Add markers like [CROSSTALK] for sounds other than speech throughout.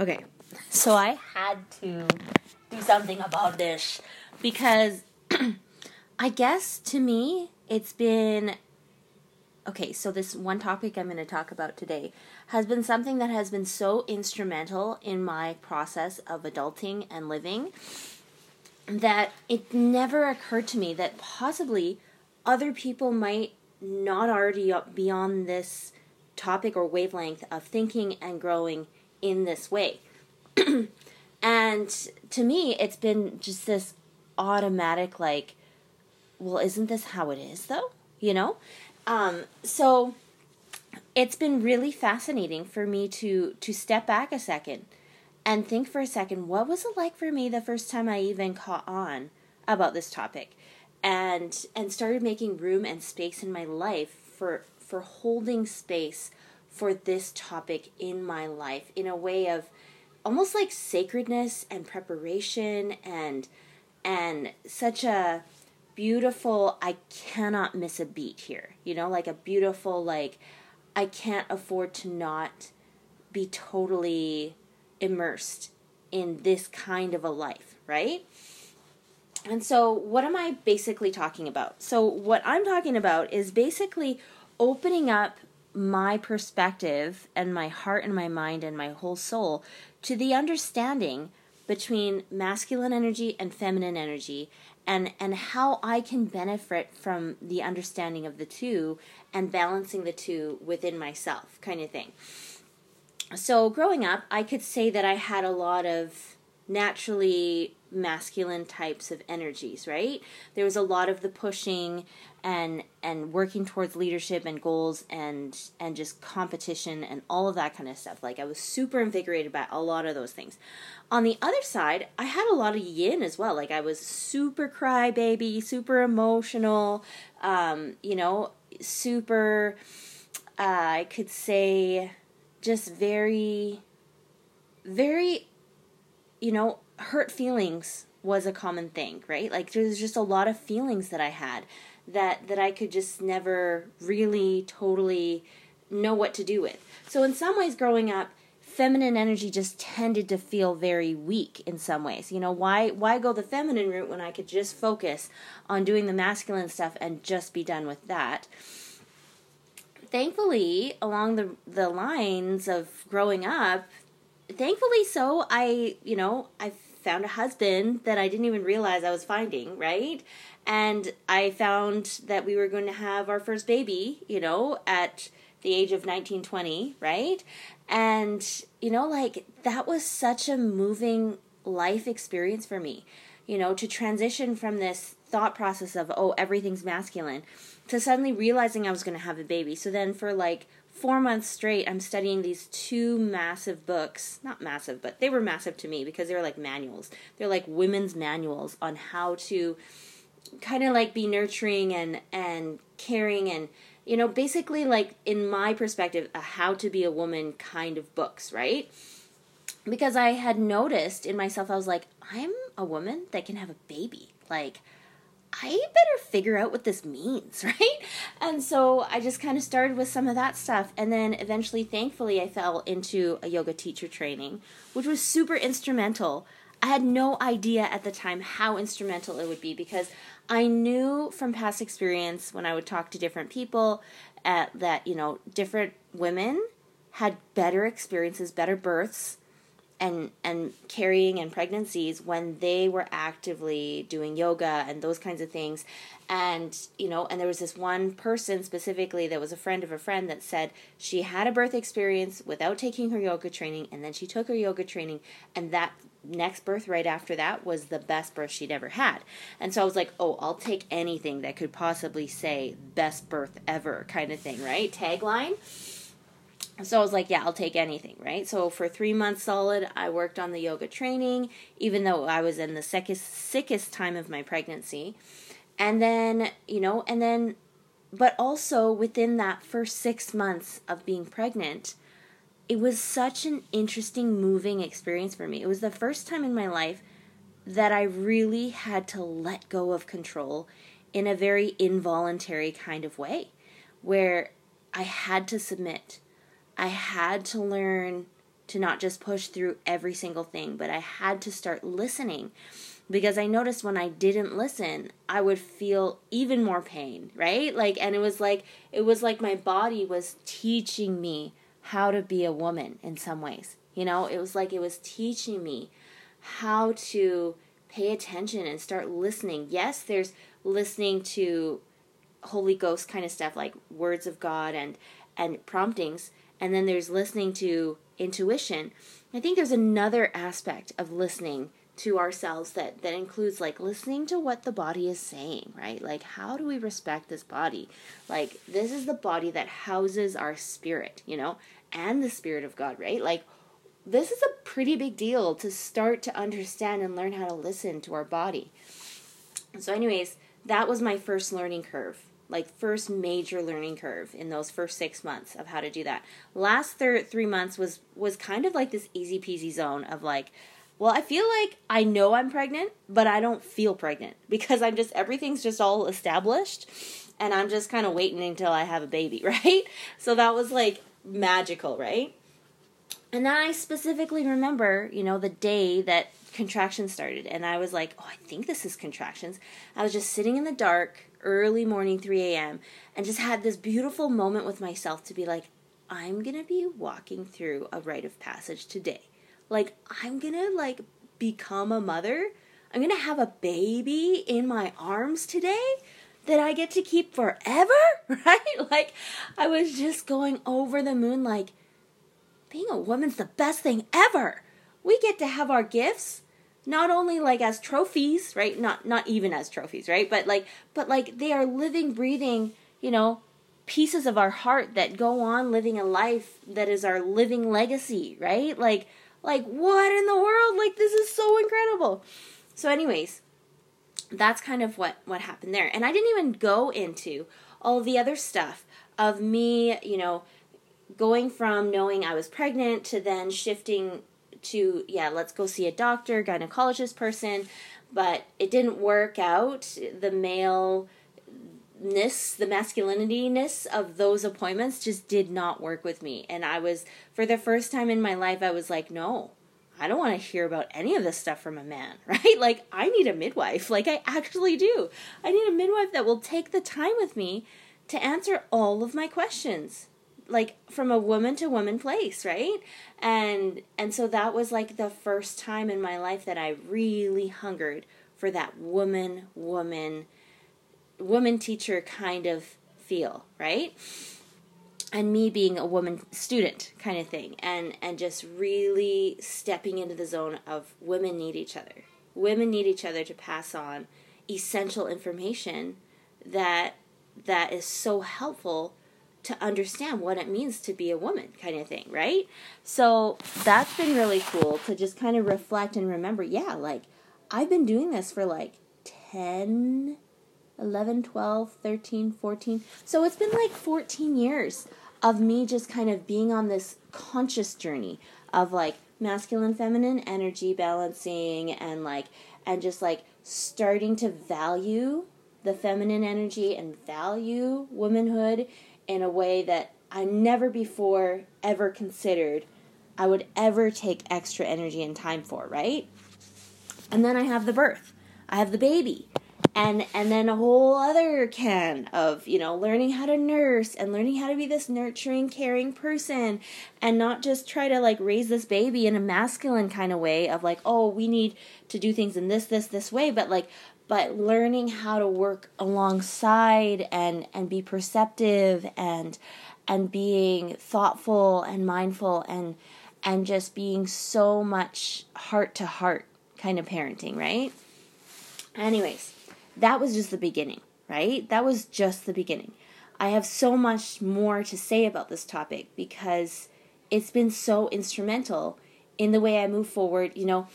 Okay, so I had to do something about this because [CLEARS THROAT] I guess to me it's been okay. So, this one topic I'm going to talk about today has been something that has been so instrumental in my process of adulting and living that it never occurred to me that possibly other people might not already be on this topic or wavelength of thinking and growing in this way. [CLEARS THROAT] and to me, it's been just this automatic, like, well, isn't this how it is, though? You know? Um, so it's been really fascinating for me to to step back a second and think for a second what was it like for me the first time I even caught on about this topic and and started making room and space in my life for for holding space for this topic in my life in a way of almost like sacredness and preparation and and such a beautiful I cannot miss a beat here. You know, like a beautiful like I can't afford to not be totally immersed in this kind of a life, right? And so, what am I basically talking about? So, what I'm talking about is basically opening up my perspective and my heart and my mind and my whole soul to the understanding between masculine energy and feminine energy and and how I can benefit from the understanding of the two and balancing the two within myself kind of thing. So growing up, I could say that I had a lot of naturally masculine types of energies, right? There was a lot of the pushing and and working towards leadership and goals and and just competition and all of that kind of stuff. Like I was super invigorated by a lot of those things. On the other side, I had a lot of yin as well. Like I was super crybaby, super emotional, um, you know, super uh, I could say just very very you know, hurt feelings was a common thing, right? Like there's just a lot of feelings that I had that that I could just never really totally know what to do with. So in some ways growing up, feminine energy just tended to feel very weak in some ways. You know, why why go the feminine route when I could just focus on doing the masculine stuff and just be done with that? Thankfully, along the the lines of growing up, thankfully so I, you know, I found a husband that I didn't even realize I was finding, right? And I found that we were going to have our first baby, you know, at the age of 19, 20, right? And, you know, like that was such a moving life experience for me, you know, to transition from this thought process of, oh, everything's masculine to suddenly realizing I was going to have a baby. So then for like four months straight, I'm studying these two massive books. Not massive, but they were massive to me because they were like manuals. They're like women's manuals on how to kind of like be nurturing and and caring and you know basically like in my perspective a how to be a woman kind of books right because i had noticed in myself i was like i'm a woman that can have a baby like I better figure out what this means, [LAUGHS] right? And so I just kind of started with some of that stuff. And then eventually, thankfully, I fell into a yoga teacher training, which was super instrumental. I had no idea at the time how instrumental it would be because I knew from past experience when I would talk to different people uh, that, you know, different women had better experiences, better births, and and carrying and pregnancies when they were actively doing yoga and those kinds of things. And you know and there was this one person specifically that was a friend of a friend that said she had a birth experience without taking her yoga training and then she took her yoga training and that next birth right after that was the best birth she'd ever had. And so i was like oh i'll take anything that could possibly say best birth ever kind of thing right? Tagline so I was like, yeah, I'll take anything, right? So for three months solid, I worked on the yoga training, even though I was in the sickest, sickest time of my pregnancy. And then, you know, and then, but also within that first six months of being pregnant, it was such an interesting, moving experience for me. It was the first time in my life that I really had to let go of control in a very involuntary kind of way, where I had to submit I had to learn to not just push through every single thing, but I had to start listening because I noticed when I didn't listen, I would feel even more pain, right? Like and it was like it was like my body was teaching me how to be a woman in some ways. You know, it was like it was teaching me how to pay attention and start listening. Yes, there's listening to Holy Ghost kind of stuff like words of God and and promptings, and then there's listening to intuition. I think there's another aspect of listening to ourselves that that includes like listening to what the body is saying, right? Like how do we respect this body? Like this is the body that houses our spirit, you know, and the spirit of God, right? Like this is a pretty big deal to start to understand and learn how to listen to our body. So anyways, that was my first learning curve like first major learning curve in those first six months of how to do that. Last thir- three months was was kind of like this easy peasy zone of like, well, I feel like I know I'm pregnant, but I don't feel pregnant [LAUGHS] because I'm just everything's just all established, and I'm just kind of waiting until I have a baby, [LAUGHS] right? So that was like magical, right? And then I specifically remember, you know, the day that contractions started, and I was like, oh, I think this is contractions. I was just sitting in the dark early morning 3 a.m. and just had this beautiful moment with myself to be like, I'm gonna be walking through a rite of passage today. Like, I'm gonna like become a mother. I'm gonna have a baby in my arms today that I get to keep forever, [LAUGHS] right? Like, I was just going over the moon, like, being a woman's the best thing ever. We get to have our gifts not only like as trophies, right? Not not even as trophies, right? But like but like they are living breathing, you know, pieces of our heart that go on living a life that is our living legacy, right? Like like what in the world? Like this is so incredible. So anyways, that's kind of what what happened there. And I didn't even go into all the other stuff of me, you know, going from knowing I was pregnant to then shifting to yeah let's go see a doctor gynecologist person but it didn't work out. The male ness the masculinityness of those appointments just did not work with me. And i was for the first time in my life i was like no i don't want to hear about any of this stuff from a man [LAUGHS] right? Like i need a midwife. Like i actually do. I need a midwife that will take the time with me to answer all of my questions like from a woman to woman place, right? And and so that was like the first time in my life that I really hungered for that woman woman woman teacher kind of feel, right? And me being a woman student kind of thing and and just really stepping into the zone of women need each other. Women need each other to pass on essential information that that is so helpful to understand what it means to be a woman kind of thing, right? So that's been really cool to just kind of reflect and remember, yeah, like I've been doing this for like 10 11, 12, 13, 14. So it's been like 14 years of me just kind of being on this conscious journey of like masculine feminine energy balancing and like and just like starting to value the feminine energy and value womanhood in a way that I never before ever considered I would ever take extra energy and time for, right? And then I have the birth. I have the baby. And and then a whole other can of, you know, learning how to nurse and learning how to be this nurturing, caring person and not just try to like raise this baby in a masculine kind of way of like, oh, we need to do things in this this this way, but like but learning how to work alongside and and be perceptive and and being thoughtful and mindful and and just being so much heart to heart kind of parenting, right? Anyways, that was just the beginning, right? That was just the beginning. I have so much more to say about this topic because it's been so instrumental in the way I move forward. You know,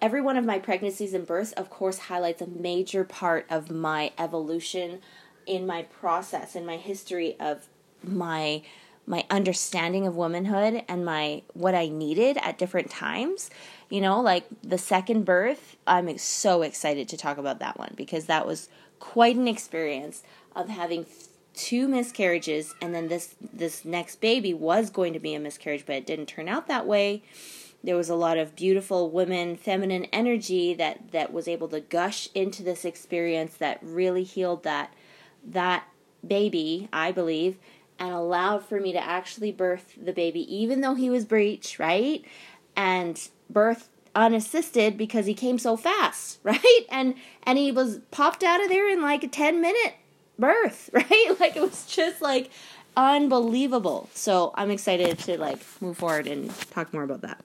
every one of my pregnancies and births, of course, highlights a major part of my evolution in my process, in my history of my my understanding of womanhood and my what I needed at different times. You know, like the second birth, I'm so excited to talk about that one because that was quite an experience of having two miscarriages and then this this next baby was going to be a miscarriage but it didn't turn out that way there was a lot of beautiful women feminine energy that that was able to gush into this experience that really healed that that baby i believe and allowed for me to actually birth the baby even though he was breech right and birth unassisted because he came so fast [LAUGHS] right and and he was popped out of there in like a 10 minute birth, [LAUGHS] right? Like it was just like unbelievable. So I'm excited to like move forward and talk more about that.